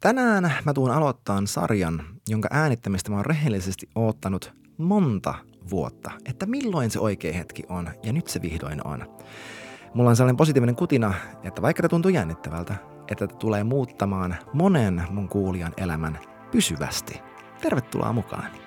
Tänään mä tuun aloittaa sarjan, jonka äänittämistä mä oon rehellisesti oottanut monta vuotta, että milloin se oikea hetki on, ja nyt se vihdoin on. Mulla on sellainen positiivinen kutina, että vaikka tämä tuntuu jännittävältä, että tämä tulee muuttamaan monen mun kuulijan elämän pysyvästi. Tervetuloa mukaan!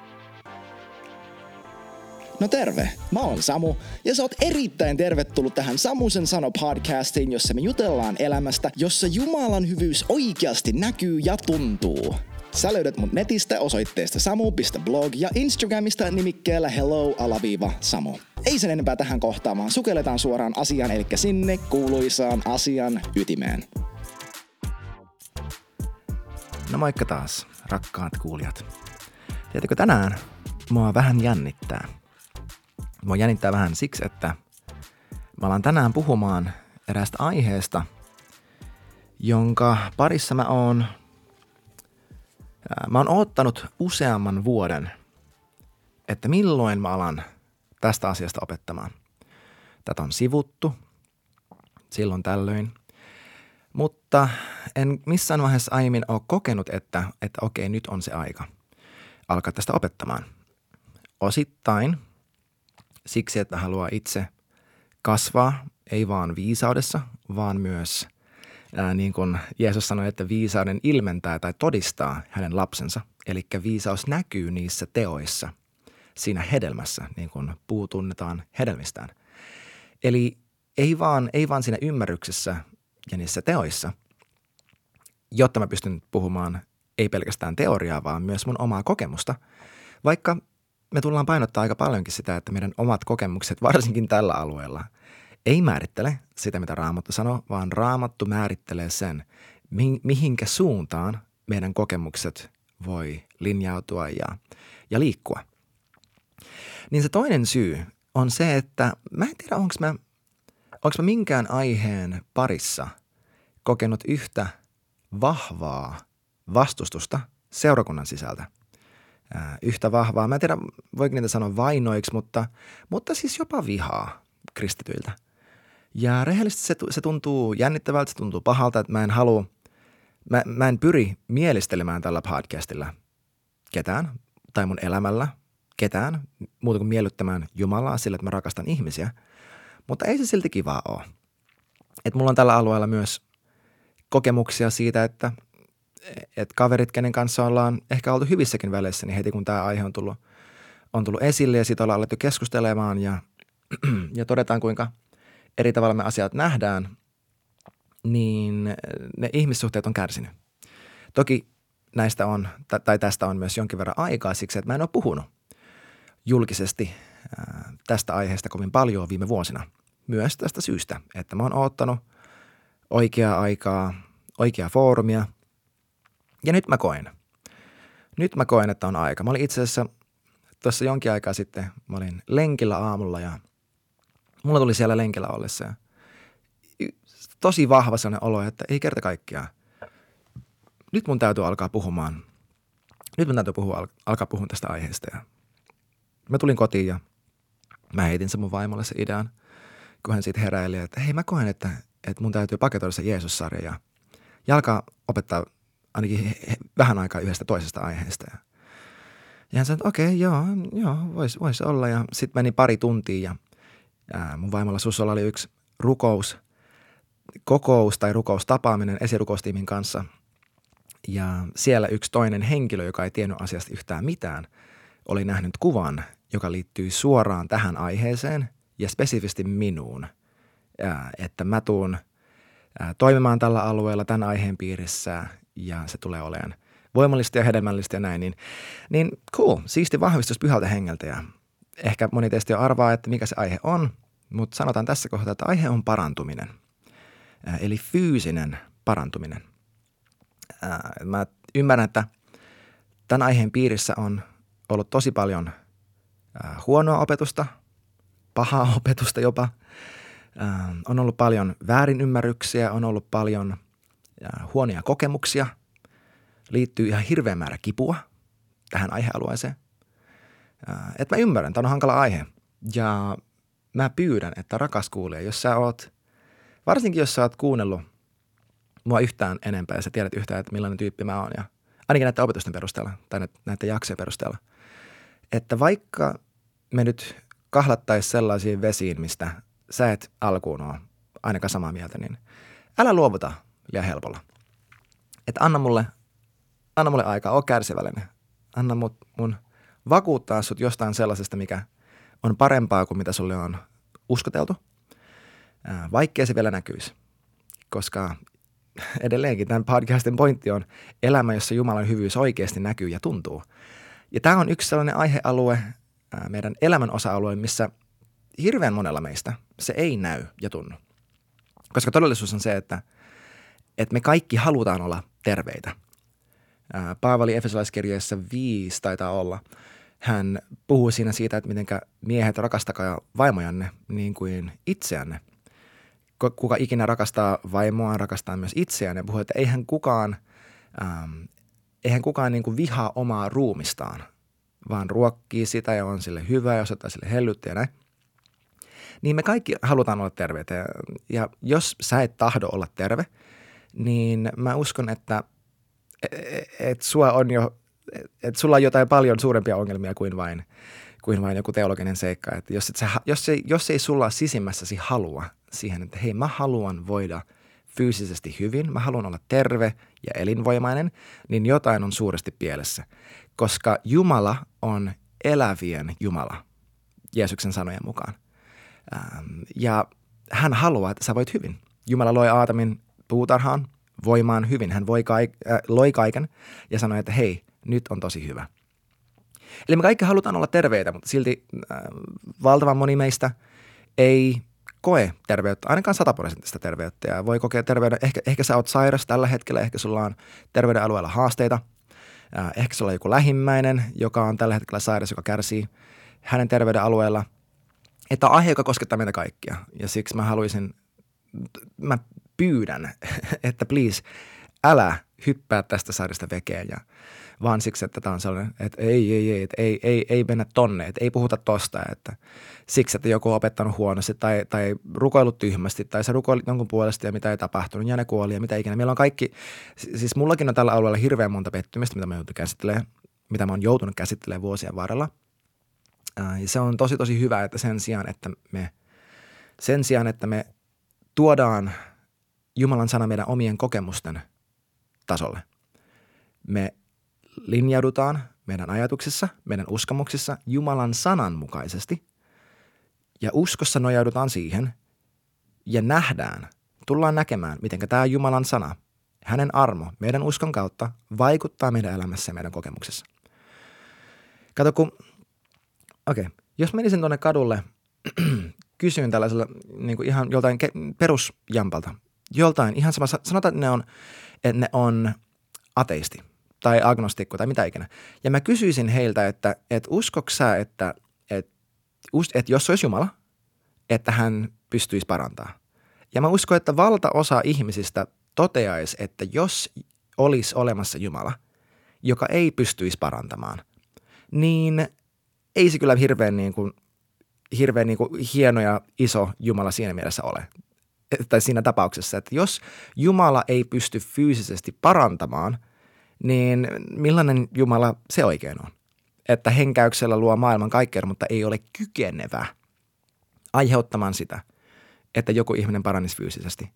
No terve, mä oon Samu ja sä oot erittäin tervetullut tähän Samusen sano podcastiin, jossa me jutellaan elämästä, jossa Jumalan hyvyys oikeasti näkyy ja tuntuu. Sä löydät mut netistä osoitteesta samu.blog ja Instagramista nimikkeellä hello-samu. Ei sen enempää tähän kohtaamaan, sukelletaan suoraan asiaan, eli sinne kuuluisaan asian ytimeen. No moikka taas, rakkaat kuulijat. Tiedätkö, tänään mua vähän jännittää. Mua jännittää vähän siksi, että mä alan tänään puhumaan eräästä aiheesta, jonka parissa mä oon, mä oon oottanut useamman vuoden, että milloin mä alan tästä asiasta opettamaan. Tätä on sivuttu silloin tällöin, mutta en missään vaiheessa aiemmin ole kokenut, että, että okei, nyt on se aika alkaa tästä opettamaan. Osittain siksi, että haluaa itse kasvaa, ei vaan viisaudessa, vaan myös ää, niin kuin Jeesus sanoi, että viisauden ilmentää tai todistaa hänen lapsensa. Eli viisaus näkyy niissä teoissa, siinä hedelmässä, niin kuin puu tunnetaan hedelmistään. Eli ei vaan, ei vaan siinä ymmärryksessä ja niissä teoissa, jotta mä pystyn puhumaan ei pelkästään teoriaa, vaan myös mun omaa kokemusta. Vaikka me tullaan painottaa aika paljonkin sitä, että meidän omat kokemukset, varsinkin tällä alueella, ei määrittele sitä, mitä Raamattu sanoo, vaan Raamattu määrittelee sen, mihinkä suuntaan meidän kokemukset voi linjautua ja, ja liikkua. Niin se toinen syy on se, että mä en tiedä, onko mä, onko mä minkään aiheen parissa kokenut yhtä vahvaa vastustusta seurakunnan sisältä – yhtä vahvaa. Mä en tiedä, voiko niitä sanoa vainoiksi, mutta, mutta siis jopa vihaa kristityiltä. Ja rehellisesti se, se tuntuu jännittävältä, se tuntuu pahalta, että mä en halua, mä, mä en pyri mielistelemään tällä podcastilla ketään tai mun elämällä ketään, muuta kuin miellyttämään Jumalaa sillä, että mä rakastan ihmisiä. Mutta ei se silti kivaa ole. Et mulla on tällä alueella myös kokemuksia siitä, että että kaverit, kenen kanssa ollaan ehkä oltu hyvissäkin väleissä, niin heti kun tämä aihe on tullut, on tullut esille ja siitä ollaan alettu keskustelemaan ja, ja todetaan, kuinka eri tavalla me asiat nähdään, niin ne ihmissuhteet on kärsinyt. Toki näistä on, tai tästä on myös jonkin verran aikaa siksi, että mä en ole puhunut julkisesti tästä aiheesta kovin paljon viime vuosina. Myös tästä syystä, että mä oon ottanut oikeaa aikaa, oikeaa foorumia – ja nyt mä koen. Nyt mä koen, että on aika. Mä olin itse asiassa tuossa jonkin aikaa sitten, mä olin lenkillä aamulla ja mulla tuli siellä lenkillä ollessa ja tosi vahva sellainen olo, että ei kerta kaikkiaan. Nyt mun täytyy alkaa puhumaan. Nyt mun täytyy puhua, alkaa puhua tästä aiheesta. Ja mä tulin kotiin ja mä heitin sen mun vaimolle se idean, kun hän siitä heräili, että hei mä koen, että, että mun täytyy paketoida se Jeesus-sarja ja, ja alkaa opettaa ainakin vähän aikaa yhdestä toisesta aiheesta. Ja, hän sanoi, että okei, okay, joo, joo voisi vois olla. Ja sitten meni pari tuntia ja ää, mun vaimolla Sussolla oli yksi rukous, kokous tai rukoustapaaminen esirukoustiimin kanssa. Ja siellä yksi toinen henkilö, joka ei tiennyt asiasta yhtään mitään, oli nähnyt kuvan, joka liittyy suoraan tähän aiheeseen ja spesifisti minuun. Ja, että mä tuun toimimaan tällä alueella tämän aiheen piirissä ja se tulee olemaan voimallista ja hedelmällistä ja näin, niin, niin cool, siisti vahvistus pyhältä hengeltä ja ehkä moni teistä jo arvaa, että mikä se aihe on, mutta sanotaan tässä kohtaa, että aihe on parantuminen, eli fyysinen parantuminen. Mä ymmärrän, että tämän aiheen piirissä on ollut tosi paljon huonoa opetusta, pahaa opetusta jopa. On ollut paljon väärinymmärryksiä, on ollut paljon – huonoja kokemuksia, liittyy ihan hirveä määrä kipua tähän aihealueeseen. Että mä ymmärrän, tämä on hankala aihe. Ja mä pyydän, että rakas kuulija, jos sä oot, varsinkin jos sä oot kuunnellut mua yhtään enempää ja sä tiedät yhtään, että millainen tyyppi mä oon. Ja ainakin näiden opetusten perusteella tai näiden jaksojen perusteella. Että vaikka me nyt kahlattaisiin sellaisiin vesiin, mistä sä et alkuun ole ainakaan samaa mieltä, niin älä luovuta liian helpolla. Että anna mulle, anna mulle aikaa, oo kärsivällinen. Anna mut, mun vakuuttaa sut jostain sellaisesta, mikä on parempaa kuin mitä sulle on uskoteltu, vaikkei se vielä näkyisi. Koska edelleenkin tämän podcastin pointti on elämä, jossa Jumalan hyvyys oikeasti näkyy ja tuntuu. Ja tämä on yksi sellainen aihealue, meidän elämän osa-alue, missä hirveän monella meistä se ei näy ja tunnu. Koska todellisuus on se, että, että me kaikki halutaan olla terveitä. Paavali Efesolaiskirjeessä 5 taitaa olla. Hän puhuu siinä siitä, että miten miehet rakastakaa vaimojanne niin kuin itseänne. Kuka ikinä rakastaa vaimoa, rakastaa myös itseään. Ja puhuu, että eihän kukaan, ähm, eihän kukaan niin kuin vihaa omaa ruumistaan, vaan ruokkii sitä ja on sille hyvä ja osoittaa sille hellyttä ja näin. Niin me kaikki halutaan olla terveitä ja, ja jos sä et tahdo olla terve, niin mä uskon, että et, et sua on jo, et sulla on jotain paljon suurempia ongelmia kuin vain, kuin vain joku teologinen seikka. Että jos, et sä, jos, ei, jos ei sulla sisimmässäsi halua siihen, että hei mä haluan voida fyysisesti hyvin, mä haluan olla terve ja elinvoimainen, niin jotain on suuresti pielessä. Koska Jumala on elävien Jumala, Jeesuksen sanojen mukaan. Ja hän haluaa, että sä voit hyvin. Jumala loi Aatamin puutarhaan voimaan hyvin. Hän voi kaik- äh, loi kaiken ja sanoi, että hei, nyt on tosi hyvä. Eli me kaikki halutaan olla terveitä, mutta silti äh, valtavan moni meistä ei koe terveyttä, ainakaan sataprosenttista terveyttä ja voi kokea terveyden, ehkä, ehkä sä oot sairas tällä hetkellä, ehkä sulla on terveyden alueella haasteita, äh, ehkä sulla on joku lähimmäinen, joka on tällä hetkellä sairas, joka kärsii hänen terveyden alueella. Että aihe, joka koskettaa meitä kaikkia ja siksi mä haluaisin, mä pyydän, että please, älä hyppää tästä sarjasta vekeen ja vaan siksi, että tämä on sellainen, että ei, ei, ei, että ei, ei, ei mennä tonne, että ei puhuta tosta, että siksi, että joku on opettanut huonosti tai, tai rukoillut tyhmästi tai sä rukoilit jonkun puolesta ja mitä ei tapahtunut ja ne kuoli ja mitä ikinä. Meillä on kaikki, siis mullakin on tällä alueella hirveän monta pettymistä, mitä mä joutun käsittelemään, mitä mä oon joutunut käsittelemään vuosien varrella. Ja se on tosi tosi hyvä, että sen sijaan, että me, sen sijaan, että me tuodaan Jumalan sana meidän omien kokemusten tasolle. Me linjaudutaan meidän ajatuksissa, meidän uskomuksissa Jumalan sanan mukaisesti ja uskossa nojaudutaan siihen ja nähdään, tullaan näkemään, miten tämä Jumalan sana, hänen armo meidän uskon kautta vaikuttaa meidän elämässä ja meidän kokemuksessa. Kato, kun, okei, okay, jos menisin tuonne kadulle, kysyin tällaisella niin kuin ihan joltain perusjampalta, joltain, ihan sama, sanotaan, että ne on, että ne on ateisti tai agnostikko tai mitä ikinä. Ja mä kysyisin heiltä, että, että uskoks sä, että, että, että jos olisi Jumala, että hän pystyisi parantaa. Ja mä uskon, että valtaosa ihmisistä toteaisi, että jos olisi olemassa Jumala, joka ei pystyisi parantamaan, niin ei se kyllä hirveän, niin kuin, hirveän niin kuin hieno ja iso Jumala siinä mielessä ole tai siinä tapauksessa, että jos Jumala ei pysty fyysisesti parantamaan, niin millainen Jumala se oikein on? Että henkäyksellä luo maailman kaikkea, mutta ei ole kykenevä aiheuttamaan sitä, että joku ihminen paranisi fyysisesti.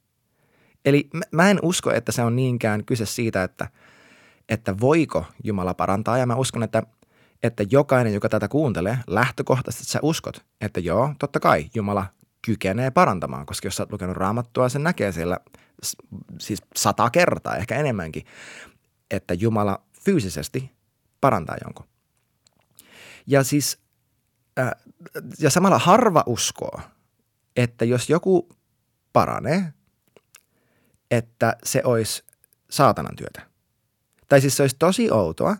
Eli mä en usko, että se on niinkään kyse siitä, että, että voiko Jumala parantaa. Ja mä uskon, että, että jokainen, joka tätä kuuntelee, lähtökohtaisesti sä uskot, että joo, totta kai Jumala kykenee parantamaan, koska jos sä oot lukenut raamattua, sen näkee siellä siis sata kertaa, ehkä enemmänkin, että Jumala fyysisesti parantaa jonkun. Ja siis, äh, ja samalla harva uskoo, että jos joku paranee, että se olisi saatanan työtä. Tai siis se olisi tosi outoa,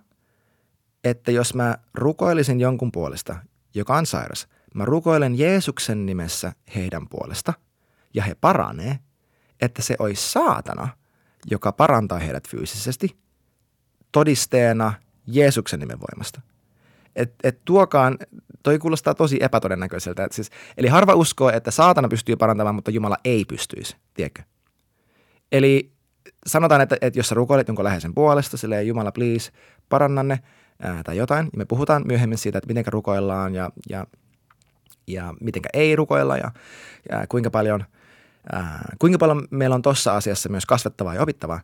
että jos mä rukoilisin jonkun puolesta, joka on sairas, Mä rukoilen Jeesuksen nimessä heidän puolesta ja he paranee, että se olisi saatana, joka parantaa heidät fyysisesti todisteena Jeesuksen nimen voimasta. Et, et tuokaan, toi kuulostaa tosi epätodennäköiseltä. Et siis, eli harva uskoo, että saatana pystyy parantamaan, mutta Jumala ei pystyisi, tiedätkö? Eli sanotaan, että, että jos sä rukoilet jonkun läheisen puolesta, silleen Jumala please, paranna ne ää, tai jotain, ja me puhutaan myöhemmin siitä, että miten rukoillaan ja, ja, ja miten ei rukoilla ja, ja kuinka paljon, ää, kuinka paljon meillä on tuossa asiassa myös kasvettavaa ja opittavaa,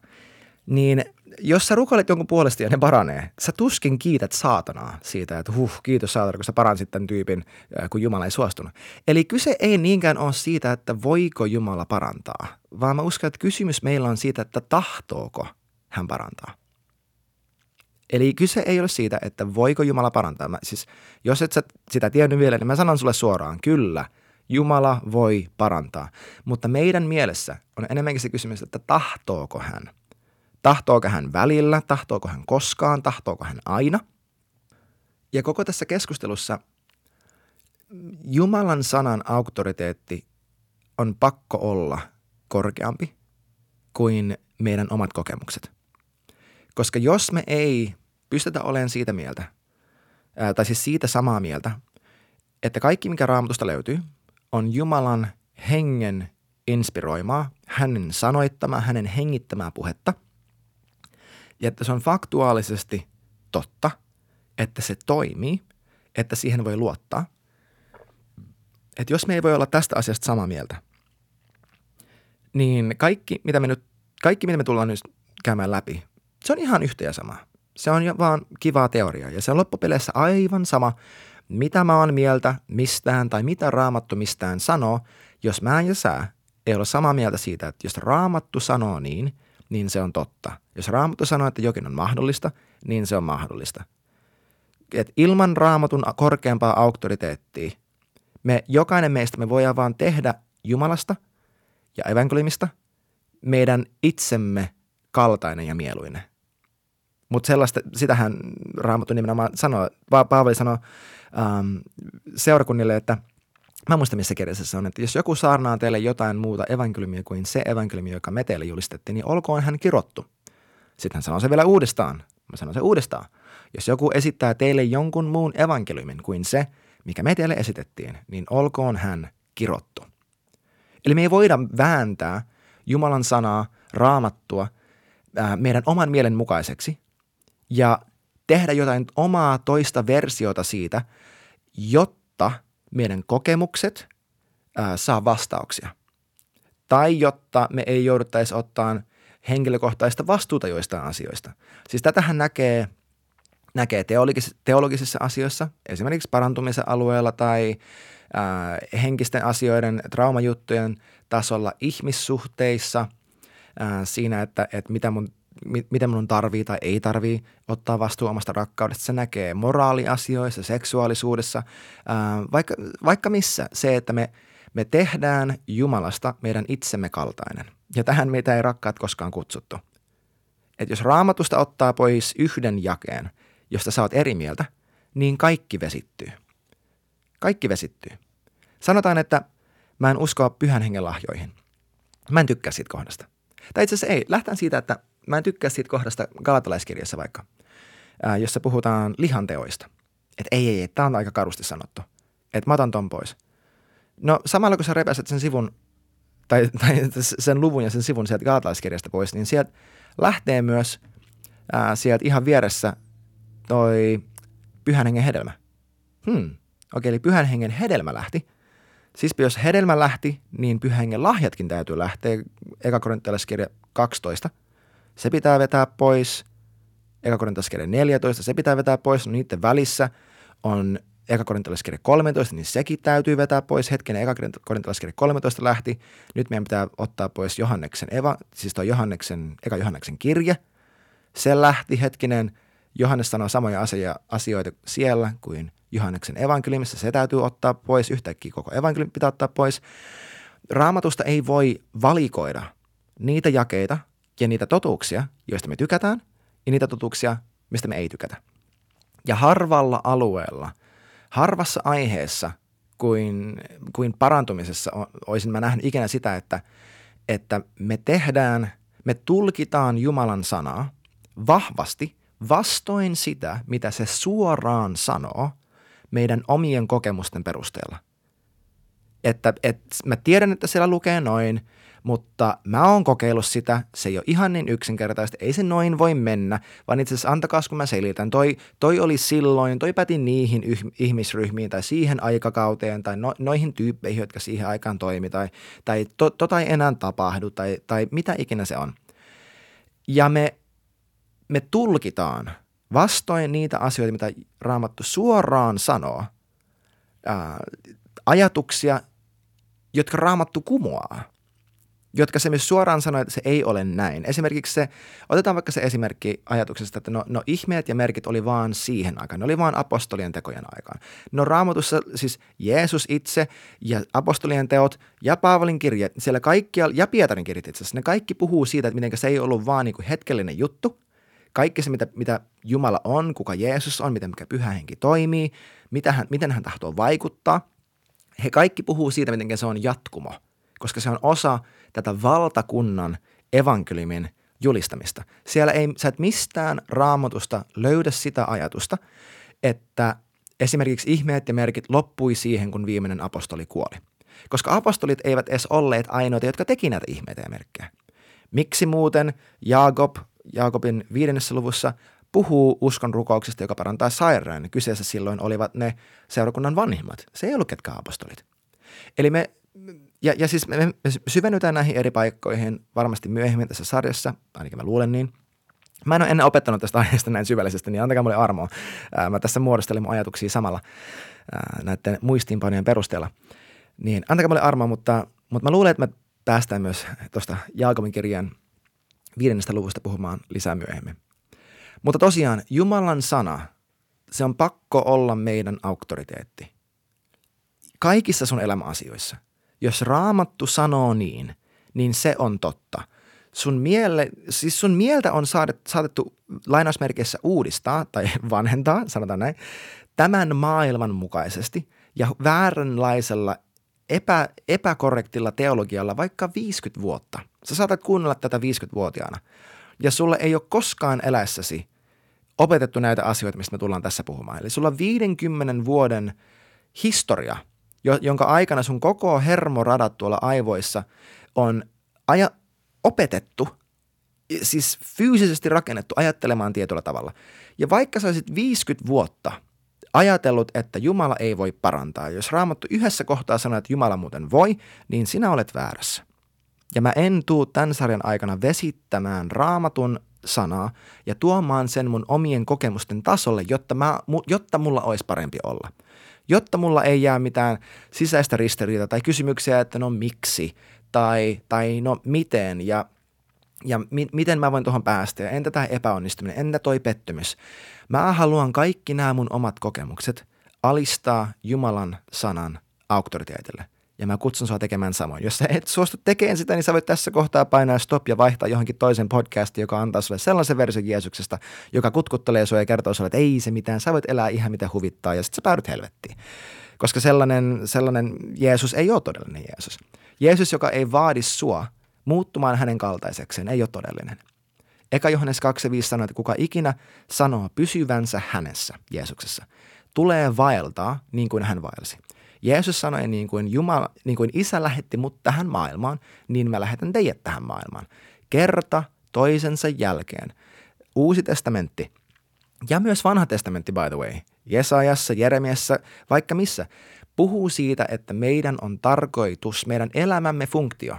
niin jos sä rukoilet jonkun puolesta ja ne paranee, sä tuskin kiität saatanaa siitä, että huh, kiitos saatana, kun sä paransit tämän tyypin, kun Jumala ei suostunut. Eli kyse ei niinkään ole siitä, että voiko Jumala parantaa, vaan mä uskon, että kysymys meillä on siitä, että tahtooko hän parantaa. Eli kyse ei ole siitä, että voiko Jumala parantaa. Mä, siis, jos et sä sitä tiennyt vielä, niin mä sanon sulle suoraan, kyllä, Jumala voi parantaa. Mutta meidän mielessä on enemmänkin se kysymys, että tahtooko hän – Tahtooko hän välillä, tahtooko hän koskaan, tahtooko hän aina. Ja koko tässä keskustelussa Jumalan sanan auktoriteetti on pakko olla korkeampi kuin meidän omat kokemukset. Koska jos me ei pystytä olemaan siitä mieltä, ää, tai siis siitä samaa mieltä, että kaikki mikä raamatusta löytyy on Jumalan hengen inspiroimaa, hänen sanoittamaa, hänen hengittämää puhetta – ja että se on faktuaalisesti totta, että se toimii, että siihen voi luottaa. Että jos me ei voi olla tästä asiasta samaa mieltä, niin kaikki, mitä me nyt, kaikki, mitä me tullaan nyt käymään läpi, se on ihan yhtä ja sama. Se on vaan kivaa teoriaa ja se on loppupeleissä aivan sama, mitä mä oon mieltä mistään tai mitä raamattu mistään sanoo, jos mä ja sä ei ole samaa mieltä siitä, että jos raamattu sanoo niin – niin se on totta. Jos Raamattu sanoo, että jokin on mahdollista, niin se on mahdollista. Et ilman Raamatun korkeampaa auktoriteettia, me jokainen meistä me voidaan vaan tehdä Jumalasta ja evankeliumista meidän itsemme kaltainen ja mieluinen. Mutta sellaista, sitähän Raamattu nimenomaan sanoo, Paavali sanoo ähm, seurakunnille, että – Mä muistan, missä kirjassa se on, että jos joku saarnaa teille jotain muuta evankeliumia kuin se evankeliumi, joka me teille julistettiin, niin olkoon hän kirottu. Sitten hän sanoo se vielä uudestaan. Mä sanon se uudestaan. Jos joku esittää teille jonkun muun evankeliumin kuin se, mikä me teille esitettiin, niin olkoon hän kirottu. Eli me ei voida vääntää Jumalan sanaa, raamattua ää, meidän oman mielen mukaiseksi ja tehdä jotain omaa toista versiota siitä, jotta – meidän kokemukset ää, saa vastauksia. Tai jotta me ei jouduttaisi ottaa henkilökohtaista vastuuta joistain asioista. Siis tätähän näkee, näkee teologis- teologisissa asioissa, esimerkiksi parantumisen alueella tai ää, henkisten asioiden, traumajuttujen tasolla ihmissuhteissa, siinä, että, että mitä mun miten minun tarvii tai ei tarvii ottaa vastuu omasta rakkaudesta. Se näkee moraaliasioissa, seksuaalisuudessa, ää, vaikka, vaikka missä. Se, että me, me tehdään Jumalasta meidän itsemme kaltainen. Ja tähän meitä ei rakkaat koskaan kutsuttu. Että jos raamatusta ottaa pois yhden jakeen, josta sä oot eri mieltä, niin kaikki vesittyy. Kaikki vesittyy. Sanotaan, että mä en uskoa pyhän hengen lahjoihin. Mä en tykkää siitä kohdasta. Tai itse asiassa ei. Lähtään siitä, että mä en tykkää siitä kohdasta Galatalaiskirjassa vaikka, ää, jossa puhutaan lihanteoista. Että ei, ei, ei, tämä on aika karusti sanottu. Että mä otan ton pois. No samalla kun sä repäset sen sivun, tai, tai sen luvun ja sen sivun sieltä Galatalaiskirjasta pois, niin sieltä lähtee myös ää, sieltä ihan vieressä toi pyhän hengen hedelmä. Hmm. Okei, eli pyhän hengen hedelmä lähti. Siis jos hedelmä lähti, niin pyhän hengen lahjatkin täytyy lähteä. Eka 12 – se pitää vetää pois. Eka korintalaiskirja 14, se pitää vetää pois. No niiden välissä on eka korintalaiskirja 13, niin sekin täytyy vetää pois. Hetken eka korintalaiskirja 13 lähti. Nyt meidän pitää ottaa pois Johanneksen, eva, siis tuo Johanneksen, eka Johanneksen kirje. Se lähti hetkinen. Johannes sanoo samoja asioita siellä kuin Johanneksen evankeliumissa. Se täytyy ottaa pois. Yhtäkkiä koko evankeliumi pitää ottaa pois. Raamatusta ei voi valikoida niitä jakeita, ja niitä totuuksia, joista me tykätään, ja niitä totuuksia, mistä me ei tykätä. Ja harvalla alueella, harvassa aiheessa kuin, kuin parantumisessa olisin mä nähnyt ikinä sitä, että, että me tehdään, me tulkitaan Jumalan sanaa vahvasti vastoin sitä, mitä se suoraan sanoo meidän omien kokemusten perusteella. Että, että mä tiedän, että siellä lukee noin, mutta mä oon kokeillut sitä, se ei ole ihan niin yksinkertaista, ei se noin voi mennä, vaan itse asiassa antakaa, kun mä selitän. Toi, toi oli silloin, toi päti niihin yh, ihmisryhmiin tai siihen aikakauteen tai no, noihin tyyppeihin, jotka siihen aikaan toimi tai, tai to, tota ei enää tapahdu tai, tai mitä ikinä se on. Ja me, me tulkitaan vastoin niitä asioita, mitä Raamattu suoraan sanoo, ää, ajatuksia, jotka Raamattu kumoaa – jotka se myös suoraan sanoo, että se ei ole näin. Esimerkiksi se, otetaan vaikka se esimerkki ajatuksesta, että no, no ihmeet ja merkit oli vaan siihen aikaan, ne oli vaan apostolien tekojen aikaan. No raamatussa siis Jeesus itse ja apostolien teot ja Paavalin kirjat, siellä kaikkia, ja Pietarin kirjat itse asiassa, ne kaikki puhuu siitä, että miten se ei ollut vaan niin kuin hetkellinen juttu, kaikki se, mitä, mitä Jumala on, kuka Jeesus on, miten mikä pyhä henki toimii, mitä hän, miten hän tahtoo vaikuttaa. He kaikki puhuu siitä, miten se on jatkumo, koska se on osa – tätä valtakunnan evankeliumin julistamista. Siellä ei, sä et mistään raamatusta löydä sitä ajatusta, että esimerkiksi ihmeet ja merkit loppui siihen, kun viimeinen apostoli kuoli. Koska apostolit eivät edes olleet ainoita, jotka teki näitä ihmeitä ja merkkejä. Miksi muuten Jaakob, Jaakobin viidennessä luvussa puhuu uskon rukouksesta, joka parantaa sairaan. Kyseessä silloin olivat ne seurakunnan vanhimmat. Se ei ollut ketkä apostolit. Eli me ja, ja siis me, me syvennytään näihin eri paikkoihin varmasti myöhemmin tässä sarjassa, ainakin mä luulen niin. Mä en ole ennen opettanut tästä aiheesta näin syvällisesti, niin antakaa mulle armoa. Mä tässä muodostelin mun ajatuksia samalla näiden muistiinpanojen perusteella. Niin antakaa mulle armoa, mutta, mutta mä luulen, että me päästään myös tuosta Jaakobin kirjan viidennestä luvusta puhumaan lisää myöhemmin. Mutta tosiaan Jumalan sana, se on pakko olla meidän auktoriteetti. Kaikissa sun elämäasioissa – jos raamattu sanoo niin, niin se on totta. Sun, miele, siis sun mieltä on saatettu lainausmerkeissä uudistaa tai vanhentaa, sanotaan näin, tämän maailman mukaisesti ja vääränlaisella epä, epäkorrektilla teologialla vaikka 50 vuotta. Sä saatat kuunnella tätä 50-vuotiaana ja sulle ei ole koskaan eläessäsi opetettu näitä asioita, mistä me tullaan tässä puhumaan. Eli sulla on 50 vuoden historia – jonka aikana sun koko hermoradat tuolla aivoissa on aja, opetettu, siis fyysisesti rakennettu ajattelemaan tietyllä tavalla. Ja vaikka sä olisit 50 vuotta ajatellut, että Jumala ei voi parantaa, jos Raamattu yhdessä kohtaa sanoo, että Jumala muuten voi, niin sinä olet väärässä. Ja mä en tuu tämän sarjan aikana vesittämään raamatun sanaa ja tuomaan sen mun omien kokemusten tasolle, jotta, mä, jotta mulla olisi parempi olla – jotta mulla ei jää mitään sisäistä ristiriitaa tai kysymyksiä, että no miksi tai, tai no miten ja, ja mi, miten mä voin tuohon päästä ja entä tämä epäonnistuminen, entä toi pettymys. Mä haluan kaikki nämä mun omat kokemukset alistaa Jumalan sanan auktoriteetille – ja mä kutsun sua tekemään samoin. Jos sä et suostu tekemään sitä, niin sä voit tässä kohtaa painaa stop ja vaihtaa johonkin toisen podcastin, joka antaa sulle sellaisen version Jeesuksesta, joka kutkuttelee sua ja kertoo sulle, että ei se mitään, sä voit elää ihan mitä huvittaa ja sitten sä päädyt helvettiin. Koska sellainen, sellainen Jeesus ei ole todellinen Jeesus. Jeesus, joka ei vaadi sua muuttumaan hänen kaltaisekseen, ei ole todellinen. Eka Johannes 2.5 sanoo, että kuka ikinä sanoo pysyvänsä hänessä, Jeesuksessa, tulee vaeltaa niin kuin hän vaelsi. Jeesus sanoi, niin kuin, Jumala, niin kuin isä lähetti mut tähän maailmaan, niin mä lähetän teidät tähän maailmaan. Kerta toisensa jälkeen. Uusi testamentti ja myös vanha testamentti, by the way, Jesajassa, Jeremiassa, vaikka missä, puhuu siitä, että meidän on tarkoitus, meidän elämämme funktio,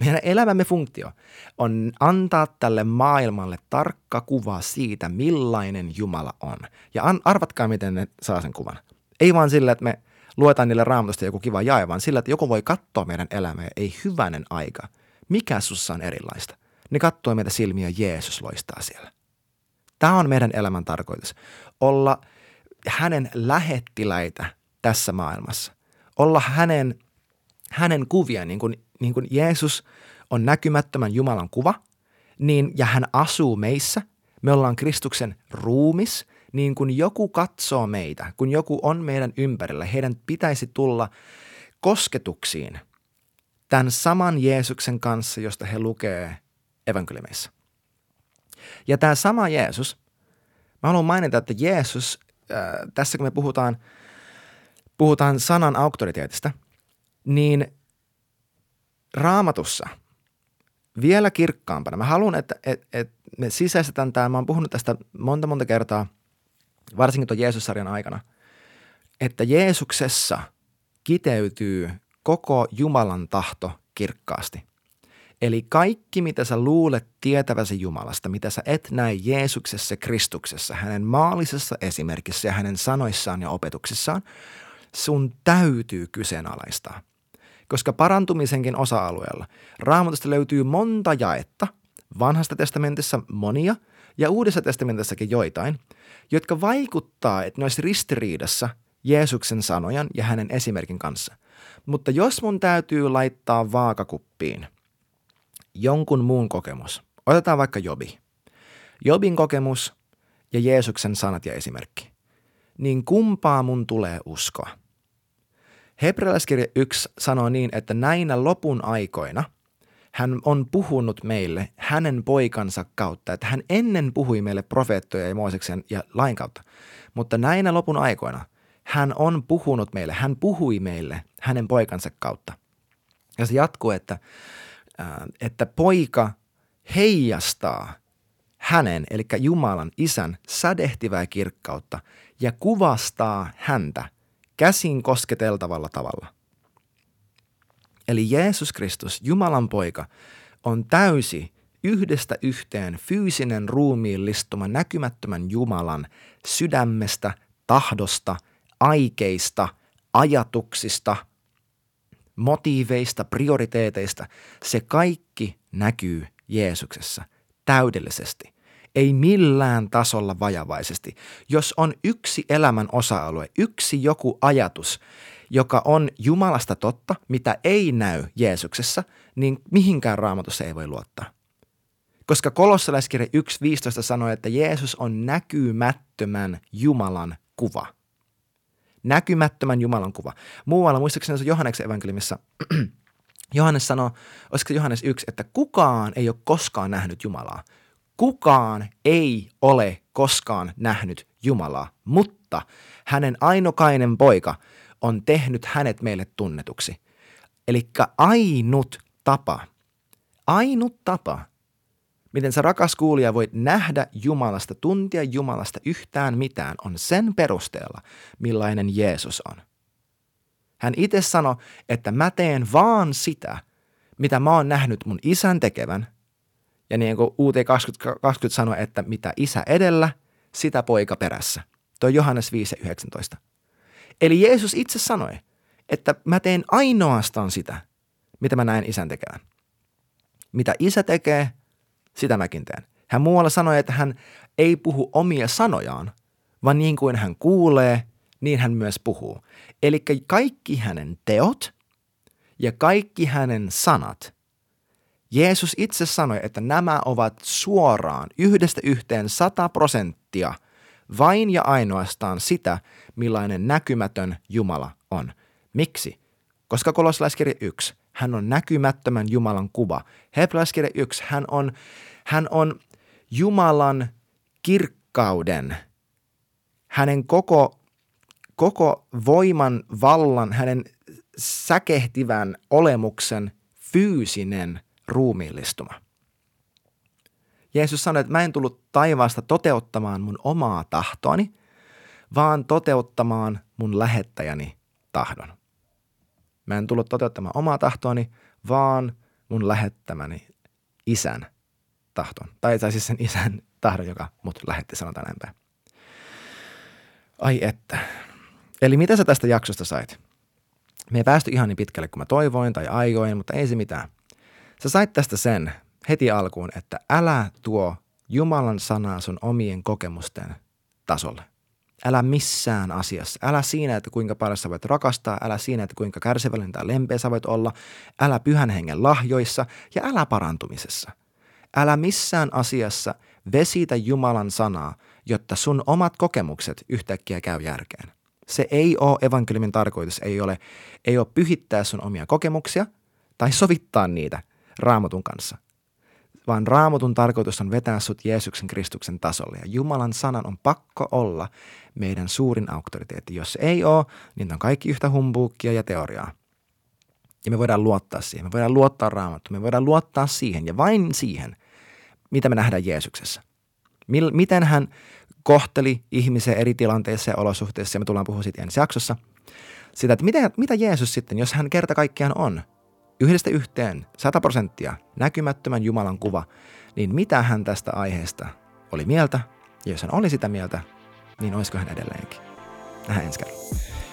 meidän elämämme funktio on antaa tälle maailmalle tarkka kuva siitä, millainen Jumala on. Ja arvatkaa, miten ne saa sen kuvan. Ei vaan sillä, että me luetaan niille raamatusta joku kiva jae, vaan sillä, että joku voi katsoa meidän elämää, ei hyvänen aika. Mikä sussa on erilaista? Ne katsoo meitä silmiä, Jeesus loistaa siellä. Tämä on meidän elämän tarkoitus. Olla hänen lähettiläitä tässä maailmassa. Olla hänen, hänen kuvia, niin kuin, niin kuin Jeesus on näkymättömän Jumalan kuva, niin, ja hän asuu meissä. Me ollaan Kristuksen ruumis – niin kun joku katsoo meitä, kun joku on meidän ympärillä, heidän pitäisi tulla kosketuksiin tämän saman Jeesuksen kanssa, josta he lukee evankeliumissa. Ja tämä sama Jeesus, mä haluan mainita, että Jeesus, äh, tässä kun me puhutaan, puhutaan sanan auktoriteetista, niin raamatussa vielä kirkkaampana. Mä haluan, että, että, että me sisäistetään tämä. Mä oon puhunut tästä monta monta kertaa, varsinkin tuon Jeesus-sarjan aikana, että Jeesuksessa kiteytyy koko Jumalan tahto kirkkaasti – Eli kaikki, mitä sä luulet tietäväsi Jumalasta, mitä sä et näe Jeesuksessa Kristuksessa, hänen maallisessa esimerkissä ja hänen sanoissaan ja opetuksissaan, sun täytyy kyseenalaistaa. Koska parantumisenkin osa-alueella raamatusta löytyy monta jaetta, vanhasta testamentissa monia ja uudessa testamentissakin joitain, jotka vaikuttaa, että ne olisi ristiriidassa Jeesuksen sanojan ja hänen esimerkin kanssa. Mutta jos mun täytyy laittaa vaakakuppiin – jonkun muun kokemus. Otetaan vaikka Jobi. Jobin kokemus ja Jeesuksen sanat ja esimerkki. Niin kumpaa mun tulee uskoa? Hebrealaiskirja 1 sanoo niin, että näinä lopun aikoina hän on puhunut meille hänen poikansa kautta. Että hän ennen puhui meille profeettoja ja Mooseksen ja lain kautta. Mutta näinä lopun aikoina hän on puhunut meille, hän puhui meille hänen poikansa kautta. Ja se jatkuu, että että poika heijastaa hänen, eli Jumalan isän sädehtivää kirkkautta ja kuvastaa häntä käsin kosketeltavalla tavalla. Eli Jeesus Kristus, Jumalan poika, on täysi yhdestä yhteen fyysinen ruumiillistuma näkymättömän Jumalan sydämestä, tahdosta, aikeista, ajatuksista – motiiveista, prioriteeteista, se kaikki näkyy Jeesuksessa täydellisesti. Ei millään tasolla vajavaisesti. Jos on yksi elämän osa-alue, yksi joku ajatus, joka on Jumalasta totta, mitä ei näy Jeesuksessa, niin mihinkään raamatussa ei voi luottaa. Koska kolossalaiskirja 1.15 sanoo, että Jeesus on näkymättömän Jumalan kuva – näkymättömän Jumalan kuva. Muualla, muistaakseni se Johanneksen evankeliumissa, Johannes sanoo, olisiko Johannes 1, että kukaan ei ole koskaan nähnyt Jumalaa. Kukaan ei ole koskaan nähnyt Jumalaa, mutta hänen ainokainen poika on tehnyt hänet meille tunnetuksi. Eli ainut tapa, ainut tapa – miten sä rakas kuulija voit nähdä Jumalasta, tuntia Jumalasta yhtään mitään, on sen perusteella, millainen Jeesus on. Hän itse sanoi, että mä teen vaan sitä, mitä mä oon nähnyt mun isän tekevän. Ja niin kuin UT 2020 sanoi, että mitä isä edellä, sitä poika perässä. Tuo Johannes 5.19. Eli Jeesus itse sanoi, että mä teen ainoastaan sitä, mitä mä näen isän tekevän. Mitä isä tekee, sitä mäkin teen. Hän muualla sanoi, että hän ei puhu omia sanojaan, vaan niin kuin hän kuulee, niin hän myös puhuu. Eli kaikki hänen teot ja kaikki hänen sanat. Jeesus itse sanoi, että nämä ovat suoraan yhdestä yhteen sata prosenttia vain ja ainoastaan sitä, millainen näkymätön Jumala on. Miksi? Koska kolossalaiskirja 1, hän on näkymättömän Jumalan kuva. Hebrealaiskirja 1, hän on, hän on Jumalan kirkkauden, hänen koko, koko voiman, vallan, hänen säkehtivän olemuksen fyysinen ruumiillistuma. Jeesus sanoi, että mä en tullut taivaasta toteuttamaan mun omaa tahtoani, vaan toteuttamaan mun lähettäjäni tahdon. Mä en tullut toteuttamaan omaa tahtoani, vaan mun lähettämäni isän tahton. Tai, tai siis sen isän tahdon, joka mut lähetti, sanotaan näin päin. Ai että. Eli mitä sä tästä jaksosta sait? Me ei päästy ihan niin pitkälle kuin mä toivoin tai aioin, mutta ei se mitään. Sä sait tästä sen heti alkuun, että älä tuo Jumalan sanaa sun omien kokemusten tasolle. Älä missään asiassa. Älä siinä, että kuinka paljon sä voit rakastaa, älä siinä, että kuinka kärsivällinen tai lempeä sä voit olla, älä pyhän hengen lahjoissa ja älä parantumisessa. Älä missään asiassa vesitä Jumalan sanaa, jotta sun omat kokemukset yhtäkkiä käy järkeen. Se ei ole evankeliumin tarkoitus, ei ole, ei ole pyhittää sun omia kokemuksia tai sovittaa niitä raamatun kanssa vaan raamatun tarkoitus on vetää sut Jeesuksen Kristuksen tasolle. Ja Jumalan sanan on pakko olla meidän suurin auktoriteetti. Jos ei ole, niin on kaikki yhtä humbuukkia ja teoriaa. Ja me voidaan luottaa siihen. Me voidaan luottaa raamattuun. Me voidaan luottaa siihen ja vain siihen, mitä me nähdään Jeesuksessa. Miten hän kohteli ihmisiä eri tilanteissa ja olosuhteissa, ja me tullaan puhumaan siitä ensi jaksossa. Sitä, että mitä, mitä Jeesus sitten, jos hän kerta kaikkiaan on yhdestä yhteen, sata prosenttia näkymättömän Jumalan kuva, niin mitä hän tästä aiheesta oli mieltä, ja jos hän oli sitä mieltä, niin olisiko hän edelleenkin. Nähdään ensi kerralla.